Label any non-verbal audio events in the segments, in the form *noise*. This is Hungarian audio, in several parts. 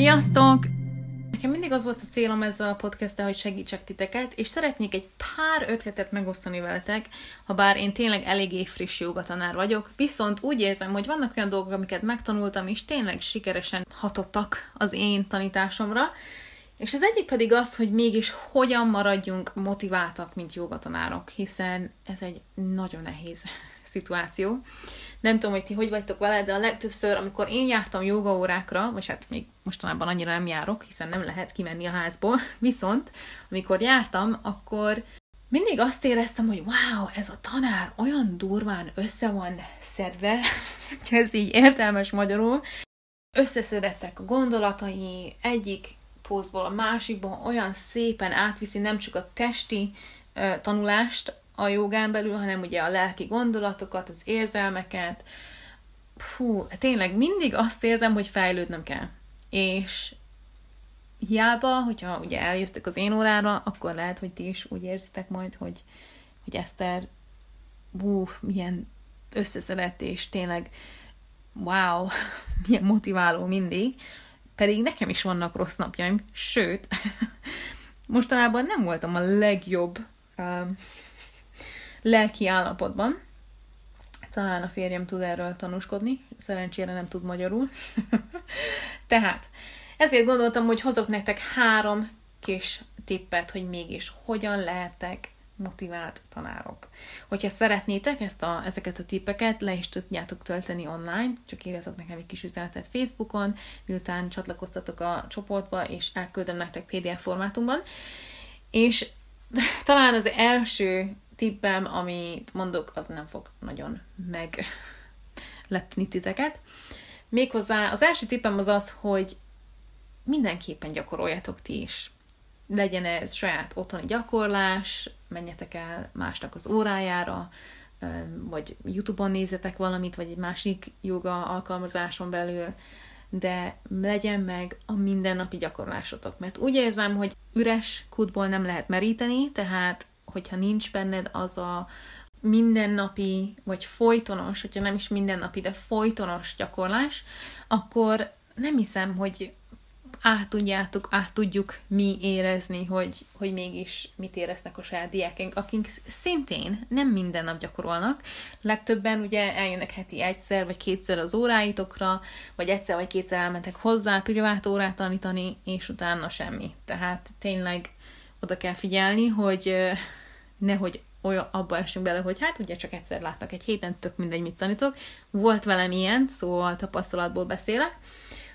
Sziasztok! Nekem mindig az volt a célom ezzel a podcasttel, hogy segítsek titeket, és szeretnék egy pár ötletet megosztani veletek, ha bár én tényleg eléggé friss jogatanár vagyok, viszont úgy érzem, hogy vannak olyan dolgok, amiket megtanultam, és tényleg sikeresen hatottak az én tanításomra, és az egyik pedig az, hogy mégis hogyan maradjunk motiváltak, mint jogatanárok, hiszen ez egy nagyon nehéz *laughs* szituáció. Nem tudom, hogy ti hogy vagytok vele, de a legtöbbször, amikor én jártam jogaórákra, vagy hát még mostanában annyira nem járok, hiszen nem lehet kimenni a házból, *laughs* viszont amikor jártam, akkor mindig azt éreztem, hogy wow, ez a tanár olyan durván össze van szedve, *laughs* hogy ez így értelmes magyarul, összeszedettek a gondolatai, egyik pózból a másikban olyan szépen átviszi nem csak a testi tanulást, a jogán belül, hanem ugye a lelki gondolatokat, az érzelmeket. Fú, tényleg mindig azt érzem, hogy fejlődnöm kell. És hiába, hogyha ugye eljöztök az én órára, akkor lehet, hogy ti is úgy érzitek majd, hogy, hogy Eszter, hú, milyen összeszedett, és tényleg wow, *laughs* milyen motiváló mindig, pedig nekem is vannak rossz napjaim, sőt, *laughs* mostanában nem voltam a legjobb um, lelki állapotban. Talán a férjem tud erről tanúskodni, szerencsére nem tud magyarul. *laughs* Tehát, ezért gondoltam, hogy hozok nektek három kis tippet, hogy mégis hogyan lehetek motivált tanárok. Hogyha szeretnétek ezt a, ezeket a tippeket, le is tudjátok tölteni online, csak írjatok nekem egy kis üzenetet Facebookon, miután csatlakoztatok a csoportba, és elküldöm nektek PDF formátumban. És *laughs* talán az első tippem, amit mondok, az nem fog nagyon meglepni titeket. Méghozzá az első tippem az az, hogy mindenképpen gyakoroljatok ti is. Legyen ez saját otthoni gyakorlás, menjetek el másnak az órájára, vagy YouTube-on nézzetek valamit, vagy egy másik joga alkalmazáson belül, de legyen meg a mindennapi gyakorlásotok. Mert úgy érzem, hogy üres kutból nem lehet meríteni, tehát hogyha nincs benned az a mindennapi, vagy folytonos, hogyha nem is mindennapi, de folytonos gyakorlás, akkor nem hiszem, hogy át tudjátok, át tudjuk mi érezni, hogy, hogy mégis mit éreznek a saját diákink, akik szintén nem minden nap gyakorolnak. Legtöbben ugye eljönnek heti egyszer vagy kétszer az óráitokra, vagy egyszer vagy kétszer elmentek hozzá privát órát tanítani, és utána semmi. Tehát tényleg oda kell figyelni, hogy nehogy olyan, abba esünk bele, hogy hát ugye csak egyszer láttak egy héten, tök mindegy, mit tanítok. Volt velem ilyen, szóval tapasztalatból beszélek.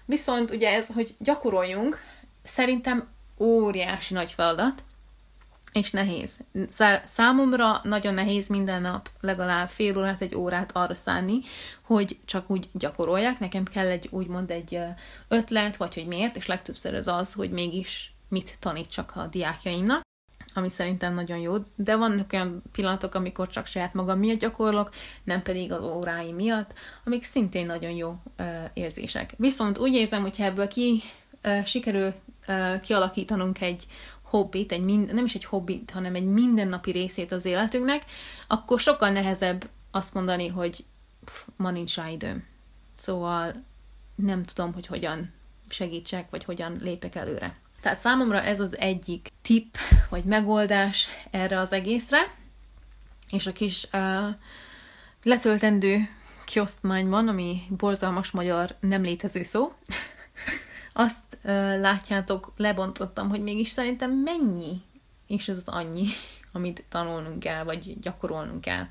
Viszont ugye ez, hogy gyakoroljunk, szerintem óriási nagy feladat, és nehéz. Számomra nagyon nehéz minden nap legalább fél órát, egy órát arra szánni, hogy csak úgy gyakorolják. Nekem kell egy úgymond egy ötlet, vagy hogy miért, és legtöbbször ez az, hogy mégis mit tanítsak a diákjaimnak ami szerintem nagyon jó, de vannak olyan pillanatok, amikor csak saját magam miatt gyakorlok, nem pedig az órái miatt, amik szintén nagyon jó uh, érzések. Viszont úgy érzem, hogy ebből ki uh, sikerül uh, kialakítanunk egy hobbit, egy mind, nem is egy hobbit, hanem egy mindennapi részét az életünknek, akkor sokkal nehezebb azt mondani, hogy pff, ma nincs rá időm. Szóval nem tudom, hogy hogyan segítsek, vagy hogyan lépek előre. Tehát számomra ez az egyik tipp, vagy megoldás erre az egészre. És a kis uh, letöltendő kiosztmányban, ami borzalmas magyar nem létező szó, *laughs* azt uh, látjátok, lebontottam, hogy mégis szerintem mennyi, és ez az annyi, amit tanulnunk kell, vagy gyakorolnunk kell.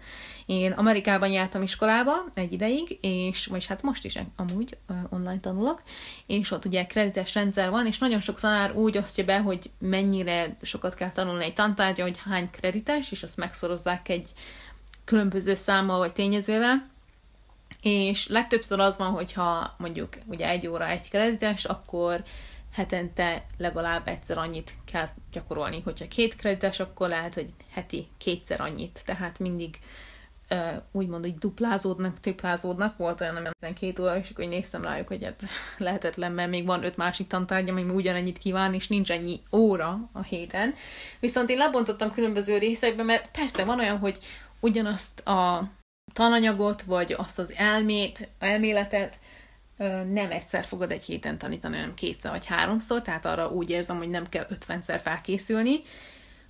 Én Amerikában jártam iskolába egy ideig, és, vagy hát most is amúgy online tanulok, és ott ugye kredites rendszer van, és nagyon sok tanár úgy osztja be, hogy mennyire sokat kell tanulni egy tantárgya, hogy hány kredites, és azt megszorozzák egy különböző számmal vagy tényezővel, és legtöbbször az van, hogyha mondjuk ugye egy óra egy kredites, akkor hetente legalább egyszer annyit kell gyakorolni. Hogyha két kredites, akkor lehet, hogy heti kétszer annyit. Tehát mindig úgymond, hogy duplázódnak, triplázódnak. Volt olyan, ami 12 óra, és akkor néztem rájuk, hogy hát lehetetlen, mert még van öt másik tantárgy, ami ugyanennyit kíván, és nincs ennyi óra a héten. Viszont én lebontottam különböző részekbe, mert persze van olyan, hogy ugyanazt a tananyagot, vagy azt az elmét, elméletet nem egyszer fogod egy héten tanítani, hanem kétszer vagy háromszor, tehát arra úgy érzem, hogy nem kell ötvenszer felkészülni,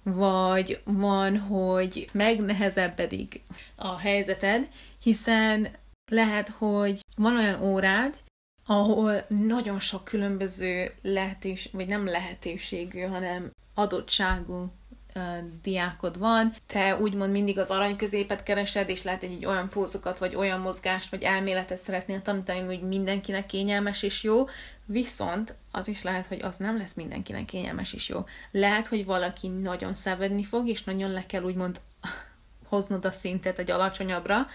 vagy van, hogy megnehezebbedik a helyzeted, hiszen lehet, hogy van olyan órád, ahol nagyon sok különböző lehetőség, vagy nem lehetőségű, hanem adottságú diákod van, te úgymond mindig az arany középet keresed, és lehet egy, olyan pózokat, vagy olyan mozgást, vagy elméletet szeretnél tanítani, hogy mindenkinek kényelmes és jó, viszont az is lehet, hogy az nem lesz mindenkinek kényelmes és jó. Lehet, hogy valaki nagyon szenvedni fog, és nagyon le kell úgymond *laughs* hoznod a szintet egy alacsonyabbra,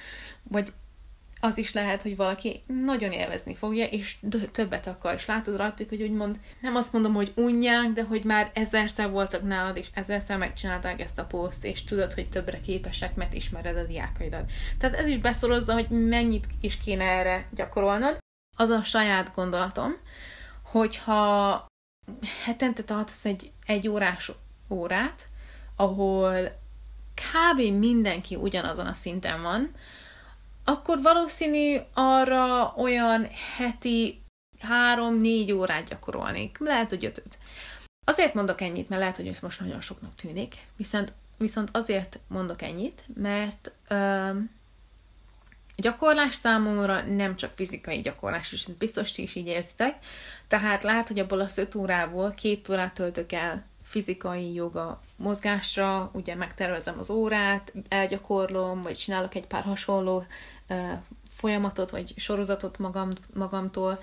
vagy az is lehet, hogy valaki nagyon élvezni fogja, és többet akar, és látod rajtuk, hogy úgymond nem azt mondom, hogy unják, de hogy már ezerszer voltak nálad, és ezerszer megcsinálták ezt a poszt, és tudod, hogy többre képesek, mert ismered a diákaidat. Tehát ez is beszorozza, hogy mennyit is kéne erre gyakorolnod. Az a saját gondolatom, hogyha hetente tartasz egy egy órás órát, ahol kb. mindenki ugyanazon a szinten van, akkor valószínű arra olyan heti három-négy órát gyakorolnék. Lehet, hogy ötöt. Azért mondok ennyit, mert lehet, hogy ez most nagyon soknak tűnik, viszont, viszont azért mondok ennyit, mert ö, gyakorlás számomra nem csak fizikai gyakorlás, és ez biztos is így érzitek. Tehát lehet, hogy abból a öt órából két órát töltök el fizikai joga mozgásra, ugye megtervezem az órát, elgyakorlom, vagy csinálok egy pár hasonló folyamatot, vagy sorozatot magam, magamtól,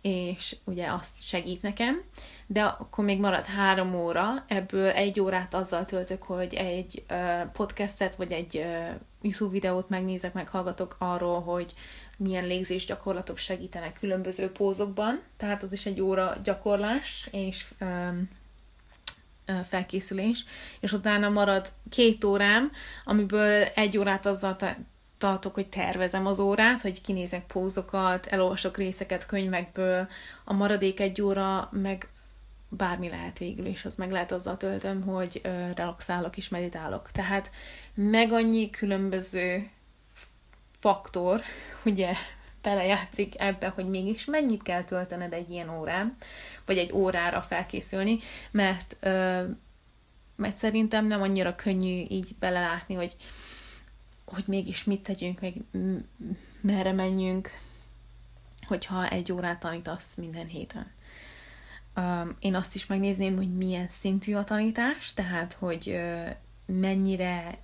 és ugye azt segít nekem, de akkor még marad három óra, ebből egy órát azzal töltök, hogy egy podcastet, vagy egy YouTube videót megnézek, meghallgatok arról, hogy milyen légzés gyakorlatok segítenek különböző pózokban, tehát az is egy óra gyakorlás, és felkészülés, és utána marad két órám, amiből egy órát azzal tartok, hogy tervezem az órát, hogy kinézek pózokat, elolvasok részeket könyvekből, a maradék egy óra meg bármi lehet végül is, az meg lehet azzal töltöm, hogy relaxálok és meditálok. Tehát meg annyi különböző faktor, *laughs* ugye, belejátszik ebbe, hogy mégis mennyit kell töltened egy ilyen órán, vagy egy órára felkészülni, mert, mert szerintem nem annyira könnyű így belelátni, hogy hogy mégis mit tegyünk, meg merre menjünk, hogyha egy órát tanítasz minden héten. Én azt is megnézném, hogy milyen szintű a tanítás, tehát, hogy mennyire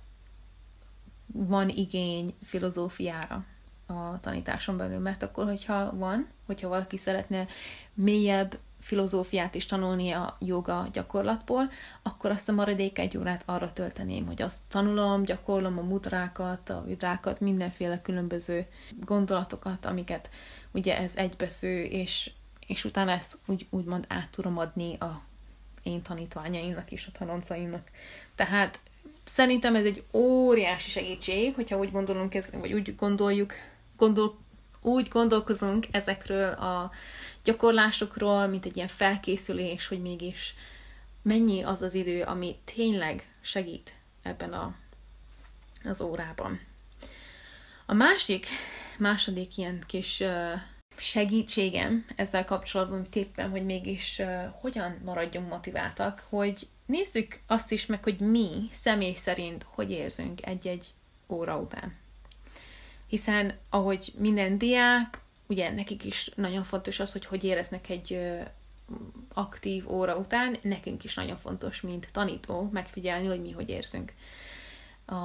van igény filozófiára a tanításon belül, mert akkor, hogyha van, hogyha valaki szeretne mélyebb filozófiát is tanulni a joga gyakorlatból, akkor azt a maradék egy órát arra tölteném, hogy azt tanulom, gyakorlom a mudrákat, a vidrákat, mindenféle különböző gondolatokat, amiket ugye ez egybesző, és, és utána ezt úgy, úgymond át tudom adni a én tanítványaimnak és a tanoncaimnak. Tehát szerintem ez egy óriási segítség, hogyha úgy gondolunk, ez, vagy úgy gondoljuk, gondol, úgy gondolkozunk ezekről a gyakorlásokról, mint egy ilyen felkészülés, hogy mégis mennyi az az idő, ami tényleg segít ebben a, az órában. A másik, második ilyen kis segítségem ezzel kapcsolatban, tippem, hogy mégis hogyan maradjunk motiváltak, hogy nézzük azt is meg, hogy mi személy szerint hogy érzünk egy-egy óra után. Hiszen ahogy minden diák, ugye nekik is nagyon fontos az, hogy hogy éreznek egy aktív óra után, nekünk is nagyon fontos, mint tanító, megfigyelni, hogy mi hogy érzünk. A,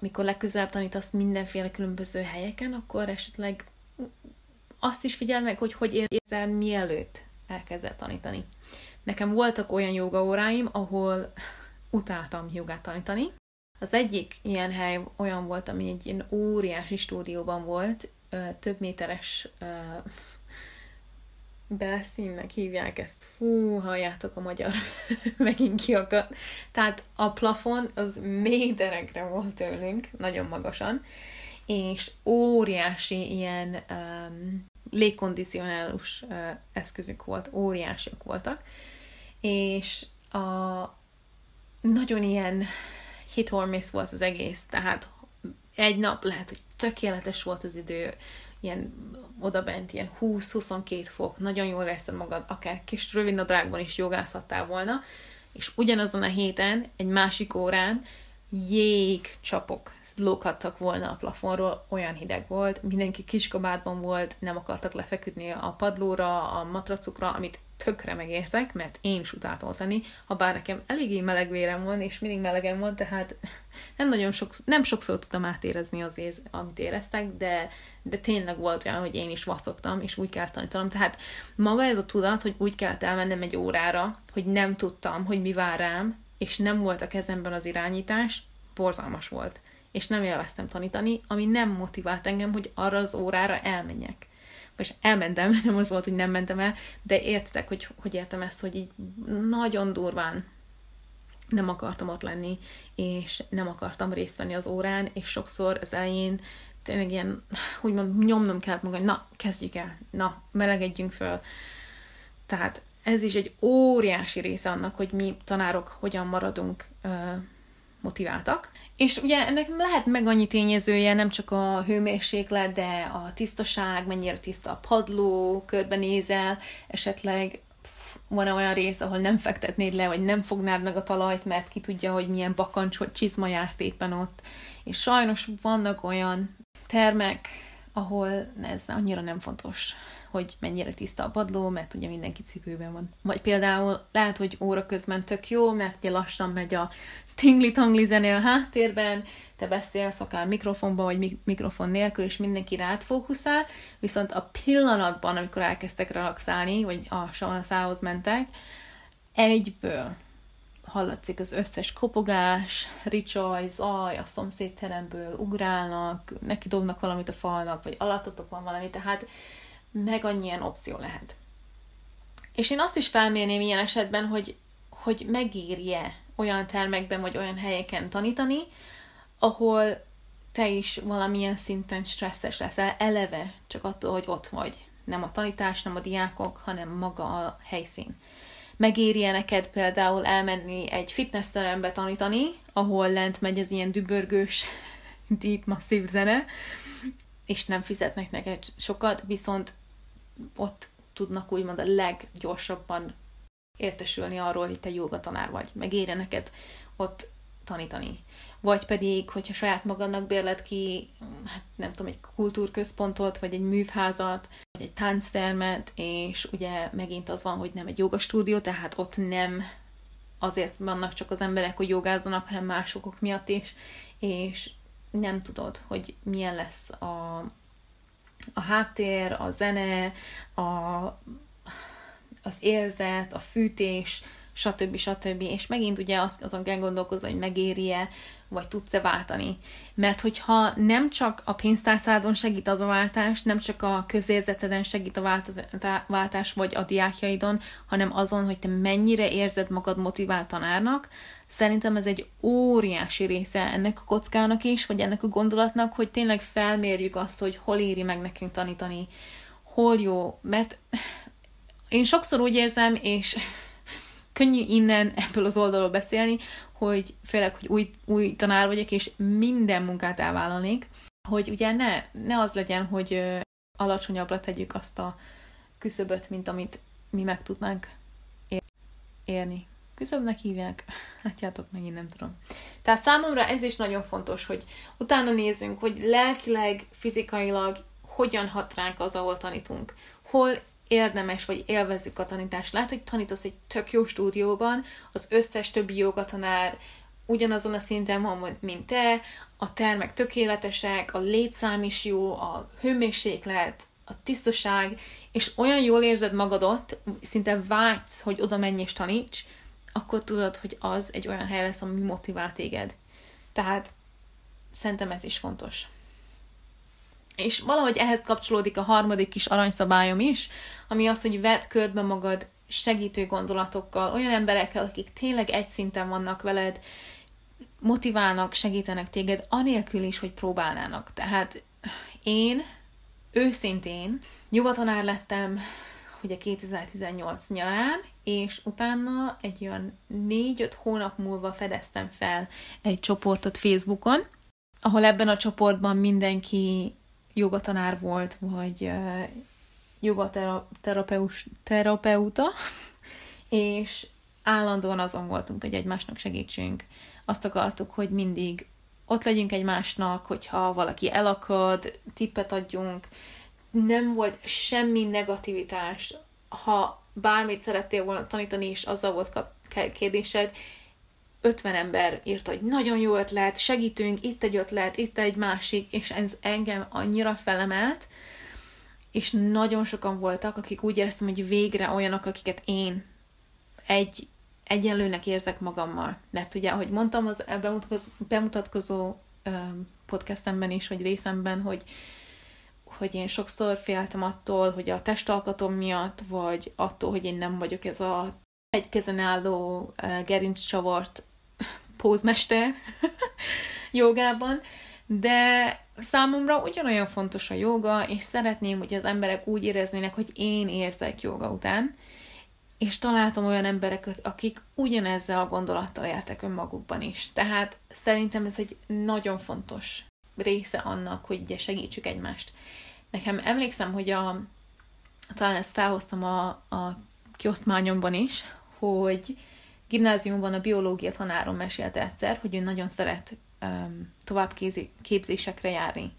mikor legközelebb tanítasz mindenféle különböző helyeken, akkor esetleg azt is figyel meg, hogy hogy érzel mielőtt elkezdett tanítani. Nekem voltak olyan joga óráim, ahol utáltam jogát tanítani, Az egyik ilyen hely olyan volt, ami egy ilyen óriási stúdióban volt, több méteres belszínnek hívják ezt. Fú, halljátok a magyar, *laughs* megint kiakadt. Tehát a plafon az méterekre volt tőlünk, nagyon magasan, és óriási ilyen um, légkondicionálós uh, eszközük volt, óriásiak voltak, és a nagyon ilyen hit or miss volt az egész, tehát egy nap lehet, hogy tökéletes volt az idő, ilyen odabent, ilyen 20-22 fok, nagyon jól érzed magad, akár kis rövid nadrágban is jogázhattál volna, és ugyanazon a héten, egy másik órán jégcsapok lókadtak volna a plafonról, olyan hideg volt, mindenki kiskabátban volt, nem akartak lefeküdni a padlóra, a matracukra, amit tökre megértek, mert én is utáltam ott lenni, ha bár nekem eléggé meleg vérem van, és mindig melegem van, tehát *laughs* nem nagyon sok, nem sokszor tudtam átérezni az éz, amit éreztek, de, de tényleg volt olyan, hogy én is vacogtam, és úgy kell tanítanom. Tehát maga ez a tudat, hogy úgy kellett elmennem egy órára, hogy nem tudtam, hogy mi vár rám, és nem volt a kezemben az irányítás, borzalmas volt. És nem élveztem tanítani, ami nem motivált engem, hogy arra az órára elmenjek és elmentem, *laughs* nem az volt, hogy nem mentem el, de értitek, hogy, hogy értem ezt, hogy így nagyon durván nem akartam ott lenni, és nem akartam részt venni az órán, és sokszor az elején tényleg ilyen, úgymond nyomnom kellett magam, na, kezdjük el, na, melegedjünk föl. Tehát ez is egy óriási része annak, hogy mi tanárok hogyan maradunk motiváltak. És ugye ennek lehet meg annyi tényezője, nem csak a hőmérséklet, de a tisztaság, mennyire tiszta a padló, körbenézel, esetleg van olyan rész, ahol nem fektetnéd le, vagy nem fognád meg a talajt, mert ki tudja, hogy milyen bakancs vagy csizma járt éppen ott. És sajnos vannak olyan termek, ahol ez annyira nem fontos hogy mennyire tiszta a padló, mert ugye mindenki cipőben van. Vagy például lehet, hogy óra közben tök jó, mert ugye lassan megy a tingli-tangli zene a háttérben, te beszélsz akár mikrofonban, vagy mikrofon nélkül, és mindenki rád fókuszál, viszont a pillanatban, amikor elkezdtek relaxálni, vagy a sauna mentek, egyből hallatszik az összes kopogás, ricsaj, zaj, a szomszédteremből ugrálnak, neki dobnak valamit a falnak, vagy alattatok van valami, tehát meg annyian opció lehet. És én azt is felmérném ilyen esetben, hogy, hogy megírje olyan termekben, vagy olyan helyeken tanítani, ahol te is valamilyen szinten stresszes leszel, eleve csak attól, hogy ott vagy. Nem a tanítás, nem a diákok, hanem maga a helyszín. Megérje neked például elmenni egy fitnessterembe tanítani, ahol lent megy az ilyen dübörgős, *laughs* deep, masszív zene, és nem fizetnek neked sokat, viszont ott tudnak úgymond a leggyorsabban értesülni arról, hogy te joga tanár vagy, meg ére neked ott tanítani. Vagy pedig, hogyha saját magadnak bérlet ki, hát nem tudom, egy kultúrközpontot, vagy egy művházat, vagy egy tánctermet, és ugye megint az van, hogy nem egy jogastúdió, tehát ott nem azért vannak csak az emberek, hogy jogázzanak, hanem másokok miatt is, és nem tudod, hogy milyen lesz a, a háttér, a zene, a, az érzet, a fűtés, stb. stb. És megint ugye az, azon kell gondolkozni, hogy megéri-e, vagy tudsz-e váltani. Mert hogyha nem csak a pénztárcádon segít az a váltás, nem csak a közérzeteden segít a váltás, vagy a diákjaidon, hanem azon, hogy te mennyire érzed magad motivált tanárnak, szerintem ez egy óriási része ennek a kockának is, vagy ennek a gondolatnak, hogy tényleg felmérjük azt, hogy hol éri meg nekünk tanítani, hol jó, mert én sokszor úgy érzem, és könnyű innen *laughs* ebből az oldalról beszélni, hogy főleg, hogy új, új tanár vagyok, és minden munkát elvállalnék, hogy ugye ne, ne az legyen, hogy alacsonyabbra tegyük azt a küszöböt, mint amit mi meg tudnánk érni. Küszöbnek hívják? *laughs* Látjátok, megint nem tudom. Tehát számomra ez is nagyon fontos, hogy utána nézzünk, hogy lelkileg, fizikailag hogyan hat ránk az, ahol tanítunk. Hol érdemes, vagy élvezzük a tanítást. Lehet, hogy tanítasz egy tök jó stúdióban, az összes többi jogatanár ugyanazon a szinten van, mint te, a termek tökéletesek, a létszám is jó, a hőmérséklet, a tisztaság, és olyan jól érzed magadot, szinte vágysz, hogy oda menj és taníts, akkor tudod, hogy az egy olyan hely lesz, ami motivál téged. Tehát szerintem ez is fontos. És valahogy ehhez kapcsolódik a harmadik kis aranyszabályom is, ami az, hogy vedd körbe magad segítő gondolatokkal, olyan emberekkel, akik tényleg egy szinten vannak veled, motiválnak, segítenek téged, anélkül is, hogy próbálnának. Tehát én őszintén jogatanár lettem ugye 2018 nyarán, és utána egy olyan négy-öt hónap múlva fedeztem fel egy csoportot Facebookon, ahol ebben a csoportban mindenki jogatanár volt, vagy uh, jogaterapeuta, *laughs* és állandóan azon voltunk, hogy egymásnak segítsünk. Azt akartuk, hogy mindig ott legyünk egymásnak, hogyha valaki elakad, tippet adjunk. Nem volt semmi negativitás. Ha bármit szerettél volna tanítani, és azzal volt kérdésed, 50 ember írta, hogy nagyon jó ötlet, segítünk, itt egy ötlet, itt egy másik, és ez engem annyira felemelt, és nagyon sokan voltak, akik úgy éreztem, hogy végre olyanok, akiket én egy egyenlőnek érzek magammal. Mert ugye, ahogy mondtam az bemutatkozó, bemutatkozó podcastemben is, vagy részemben, hogy, hogy én sokszor féltem attól, hogy a testalkatom miatt, vagy attól, hogy én nem vagyok ez a egy kezen álló gerincscsavart pózmester *laughs* jogában, de számomra ugyanolyan fontos a joga, és szeretném, hogy az emberek úgy éreznének, hogy én érzek joga után, és találtam olyan embereket, akik ugyanezzel a gondolattal éltek önmagukban is. Tehát szerintem ez egy nagyon fontos része annak, hogy ugye segítsük egymást. Nekem emlékszem, hogy a, talán ezt felhoztam a, a kioszmányomban is, hogy gimnáziumban a biológia tanárom mesélte egyszer, hogy ő nagyon szeret um, továbbképzésekre járni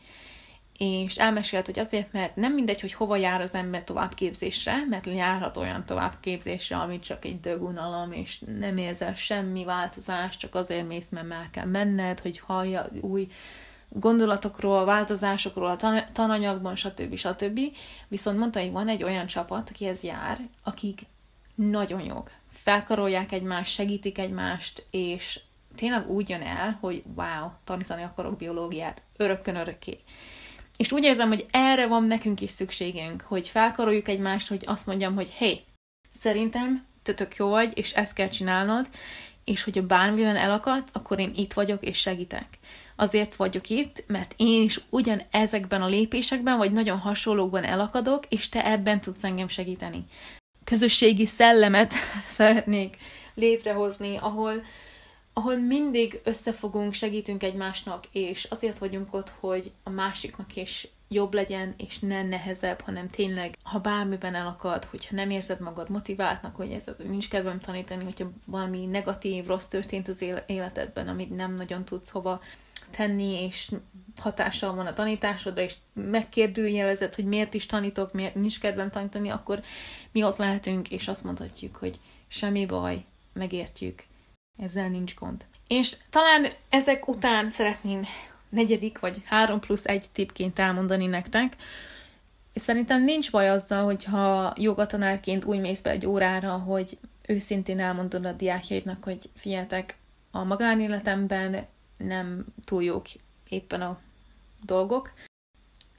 és elmesélt, hogy azért, mert nem mindegy, hogy hova jár az ember továbbképzésre, mert járhat olyan továbbképzésre, ami csak egy dögunalom, és nem érzel semmi változást, csak azért mész, mert már kell menned, hogy hallja új gondolatokról, változásokról a tananyagban, stb. stb. Viszont mondta, hogy van egy olyan csapat, akihez jár, akik nagyon jók. Felkarolják egymást, segítik egymást, és tényleg úgy jön el, hogy wow, tanítani akarok biológiát örökkön örökké. És úgy érzem, hogy erre van nekünk is szükségünk, hogy felkaroljuk egymást, hogy azt mondjam, hogy hé, hey, szerintem tötök jó vagy, és ezt kell csinálnod, és hogyha bármiben elakadsz, akkor én itt vagyok, és segítek. Azért vagyok itt, mert én is ugyan ezekben a lépésekben, vagy nagyon hasonlókban elakadok, és te ebben tudsz engem segíteni. Közösségi szellemet *laughs* szeretnék létrehozni, ahol ahol mindig összefogunk, segítünk egymásnak, és azért vagyunk ott, hogy a másiknak is jobb legyen, és ne nehezebb, hanem tényleg, ha bármiben elakad, hogyha nem érzed magad motiváltnak, hogy ez nincs kedvem tanítani, hogyha valami negatív, rossz történt az életedben, amit nem nagyon tudsz hova tenni, és hatással van a tanításodra, és megkérdőjelezed, hogy miért is tanítok, miért nincs kedvem tanítani, akkor mi ott lehetünk, és azt mondhatjuk, hogy semmi baj, megértjük, ezzel nincs gond. És talán ezek után szeretném negyedik vagy három plusz egy tippként elmondani nektek, és szerintem nincs baj azzal, hogyha jogatanárként úgy mész be egy órára, hogy őszintén elmondod a diákjaidnak, hogy figyeltek, a magánéletemben nem túl jók éppen a dolgok,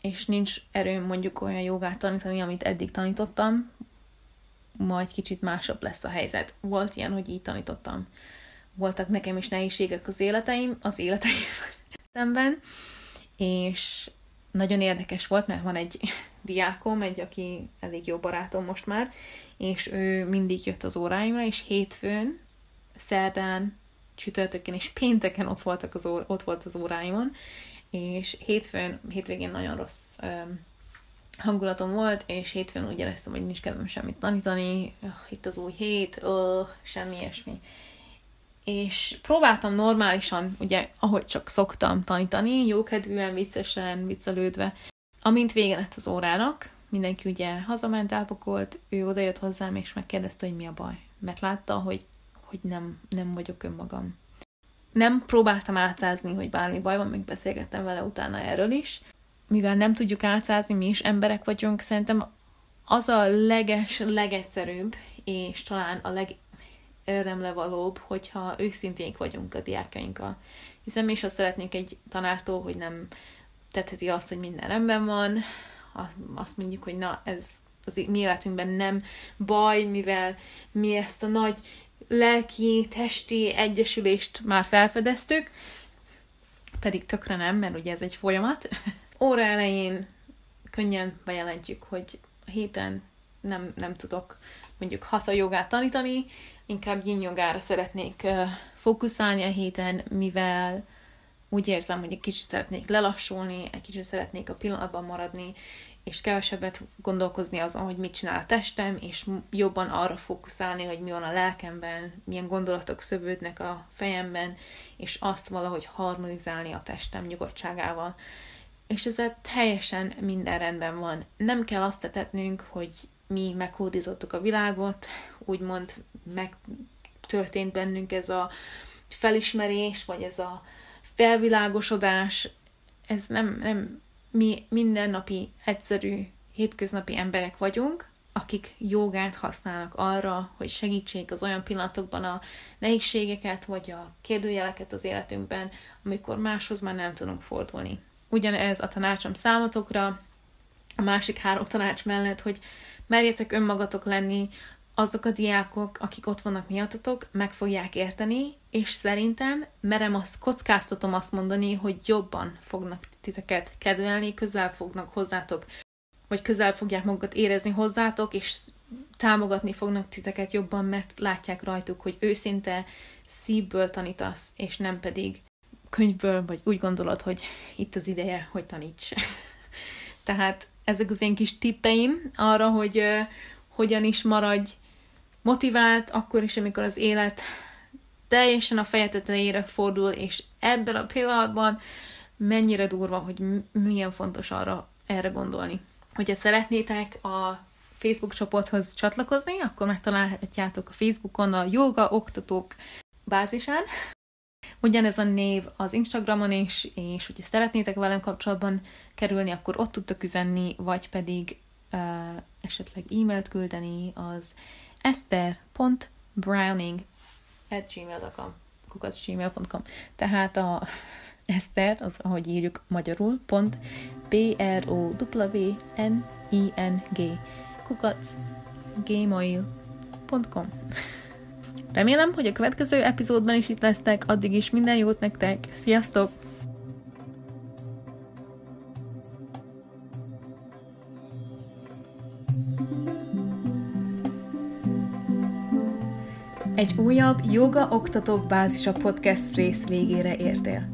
és nincs erőm mondjuk olyan jogát tanítani, amit eddig tanítottam, majd kicsit másabb lesz a helyzet. Volt ilyen, hogy így tanítottam voltak nekem is nehézségek az életeim, az életeimben, *laughs* és nagyon érdekes volt, mert van egy *laughs* diákom, egy, aki elég jó barátom most már, és ő mindig jött az óráimra, és hétfőn, szerdán, csütörtökön és pénteken ott, voltak az ó- ott volt az óráimon, és hétfőn, hétvégén nagyon rossz um, hangulatom volt, és hétfőn úgy éreztem, hogy nincs kedvem semmit tanítani, itt az új hét, uh, semmi ilyesmi és próbáltam normálisan, ugye, ahogy csak szoktam tanítani, jókedvűen, viccesen, viccelődve. Amint vége lett az órának, mindenki ugye hazament, elpakolt, ő odajött hozzám, és megkérdezte, hogy mi a baj. Mert látta, hogy, hogy nem, nem vagyok önmagam. Nem próbáltam átszázni, hogy bármi baj van, még beszélgettem vele utána erről is. Mivel nem tudjuk átszázni, mi is emberek vagyunk, szerintem az a leges, legegyszerűbb, és talán a leg, hogyha őszinték vagyunk a diákjainkkal. hiszen mi is azt szeretnénk egy tanártól, hogy nem tetheti azt, hogy minden rendben van, azt mondjuk, hogy na, ez az mi életünkben nem baj, mivel mi ezt a nagy lelki, testi egyesülést már felfedeztük, pedig tökre nem, mert ugye ez egy folyamat. *laughs* Óra elején könnyen bejelentjük, hogy a héten nem, nem tudok mondjuk hatha jogát tanítani, inkább yin jogára szeretnék fókuszálni a héten, mivel úgy érzem, hogy egy kicsit szeretnék lelassulni, egy kicsit szeretnék a pillanatban maradni, és kevesebbet gondolkozni azon, hogy mit csinál a testem, és jobban arra fókuszálni, hogy mi van a lelkemben, milyen gondolatok szövődnek a fejemben, és azt valahogy harmonizálni a testem nyugodtságával. És ez teljesen minden rendben van. Nem kell azt tetetnünk, hogy mi meghódítottuk a világot, úgymond megtörtént bennünk ez a felismerés, vagy ez a felvilágosodás, ez nem, nem mi mindennapi, egyszerű, hétköznapi emberek vagyunk, akik jogát használnak arra, hogy segítsék az olyan pillanatokban a nehézségeket, vagy a kérdőjeleket az életünkben, amikor máshoz már nem tudunk fordulni. Ugyanez a tanácsom számotokra, a másik három tanács mellett, hogy merjetek önmagatok lenni, azok a diákok, akik ott vannak miattatok, meg fogják érteni, és szerintem merem azt, kockáztatom azt mondani, hogy jobban fognak titeket kedvelni, közel fognak hozzátok, vagy közel fogják magukat érezni hozzátok, és támogatni fognak titeket jobban, mert látják rajtuk, hogy őszinte szívből tanítasz, és nem pedig könyvből, vagy úgy gondolod, hogy itt az ideje, hogy taníts. *laughs* Tehát ezek az én kis tippeim arra, hogy uh, hogyan is maradj motivált, akkor is, amikor az élet teljesen a feje tetejére fordul, és ebben a pillanatban mennyire durva, hogy milyen fontos arra erre gondolni. Hogyha szeretnétek a Facebook csoporthoz csatlakozni, akkor megtalálhatjátok a Facebookon a Yoga Oktatók bázisán. Ugyanez a név az Instagramon is, és hogyha szeretnétek velem kapcsolatban kerülni, akkor ott tudtok üzenni, vagy pedig uh, esetleg e-mailt küldeni az ester.browning at gmail.com kukacgmail.com Tehát a Eszter, az ahogy írjuk magyarul, pont b r o w n i n g kukac gmail.com Remélem, hogy a következő epizódban is itt lesztek, addig is minden jót nektek, sziasztok! Egy újabb Joga Oktatók Bázisa podcast rész végére értél.